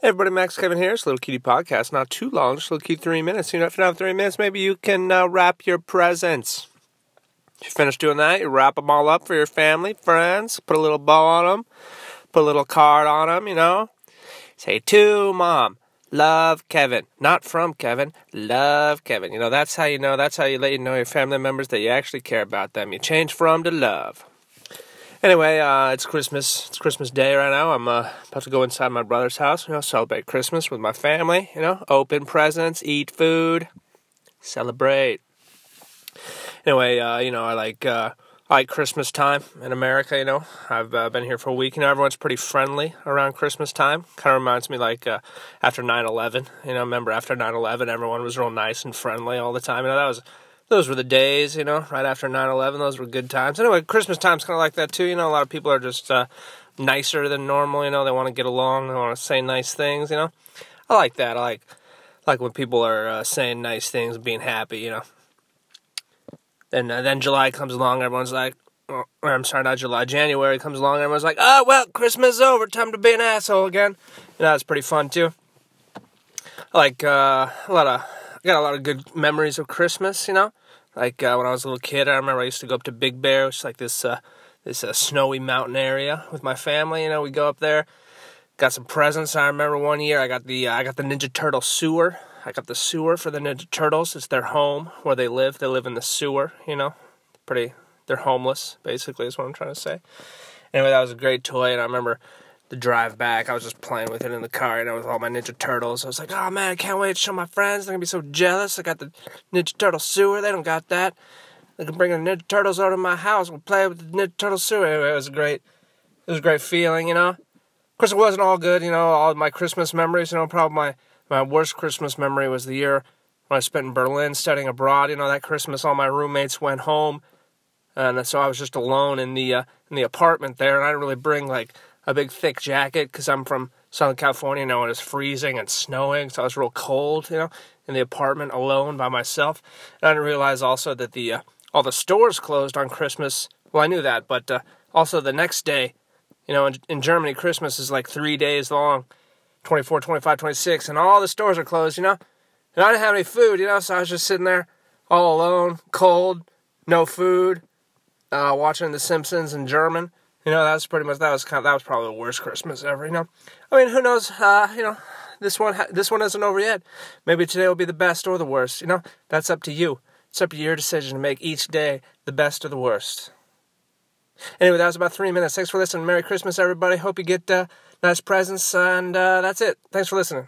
Hey everybody, Max Kevin here. It's a little kitty podcast, not too long, just a little kitty three minutes. You know, if you don't have three minutes, maybe you can uh, wrap your presents. If you finish doing that, you wrap them all up for your family, friends, put a little bow on them, put a little card on them, you know. Say to mom, love Kevin. Not from Kevin, love Kevin. You know, that's how you know, that's how you let you know your family members that you actually care about them. You change from to love. Anyway, uh, it's Christmas. It's Christmas Day right now. I'm uh, about to go inside my brother's house. You know, celebrate Christmas with my family. You know, open presents, eat food, celebrate. Anyway, uh, you know, I like uh, I like Christmas time in America. You know, I've uh, been here for a week. You know, everyone's pretty friendly around Christmas time. Kind of reminds me like uh, after 9/11. You know, remember after 9/11, everyone was real nice and friendly all the time. You know, that was those were the days, you know, right after 9-11. Those were good times. Anyway, Christmas time's kind of like that too. You know, a lot of people are just uh, nicer than normal. You know, they want to get along. They want to say nice things. You know, I like that. I like like when people are uh, saying nice things, being happy. You know. Then uh, then July comes along. Everyone's like, oh, I'm sorry, not July. January comes along. Everyone's like, oh well, Christmas is over. Time to be an asshole again. You know, that's pretty fun too. I like uh, a lot of I got a lot of good memories of Christmas, you know. Like uh, when I was a little kid, I remember I used to go up to Big Bear, which is like this uh, this uh, snowy mountain area with my family. You know, we go up there, got some presents. I remember one year I got the uh, I got the Ninja Turtle sewer. I got the sewer for the Ninja Turtles. It's their home where they live. They live in the sewer. You know, pretty. They're homeless, basically, is what I'm trying to say. Anyway, that was a great toy, and I remember the drive back, I was just playing with it in the car, you know, with all my Ninja Turtles. I was like, oh man, I can't wait to show my friends. They're gonna be so jealous. I got the Ninja Turtle sewer. They don't got that. They can bring the Ninja Turtles over to my house. We'll play with the Ninja Turtle sewer. Anyway, it was a great, it was a great feeling, you know. Of course, it wasn't all good, you know. All my Christmas memories, you know, probably my my worst Christmas memory was the year when I spent in Berlin studying abroad. You know, that Christmas, all my roommates went home, and so I was just alone in the uh, in the apartment there, and I didn't really bring like a big thick jacket because I'm from Southern California, you know, and it's freezing and snowing, so I was real cold, you know, in the apartment alone by myself. And I didn't realize also that the uh, all the stores closed on Christmas. Well, I knew that, but uh, also the next day, you know, in, in Germany, Christmas is like three days long 24, 25, 26, and all the stores are closed, you know. And I didn't have any food, you know, so I was just sitting there all alone, cold, no food, uh, watching The Simpsons in German. You know, that was pretty much that was kind of, that was probably the worst Christmas ever. You know, I mean, who knows? Uh, you know, this one this one isn't over yet. Maybe today will be the best or the worst. You know, that's up to you. It's up to your decision to make each day the best or the worst. Anyway, that was about three minutes. Thanks for listening. Merry Christmas, everybody. Hope you get uh, nice presents, and uh, that's it. Thanks for listening.